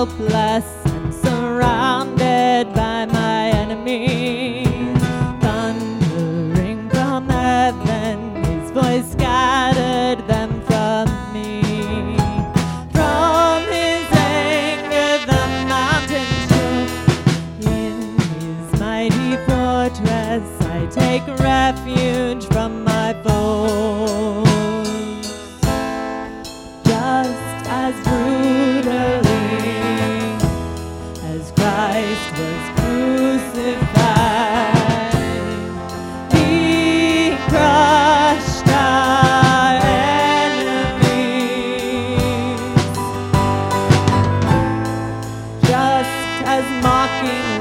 helpless.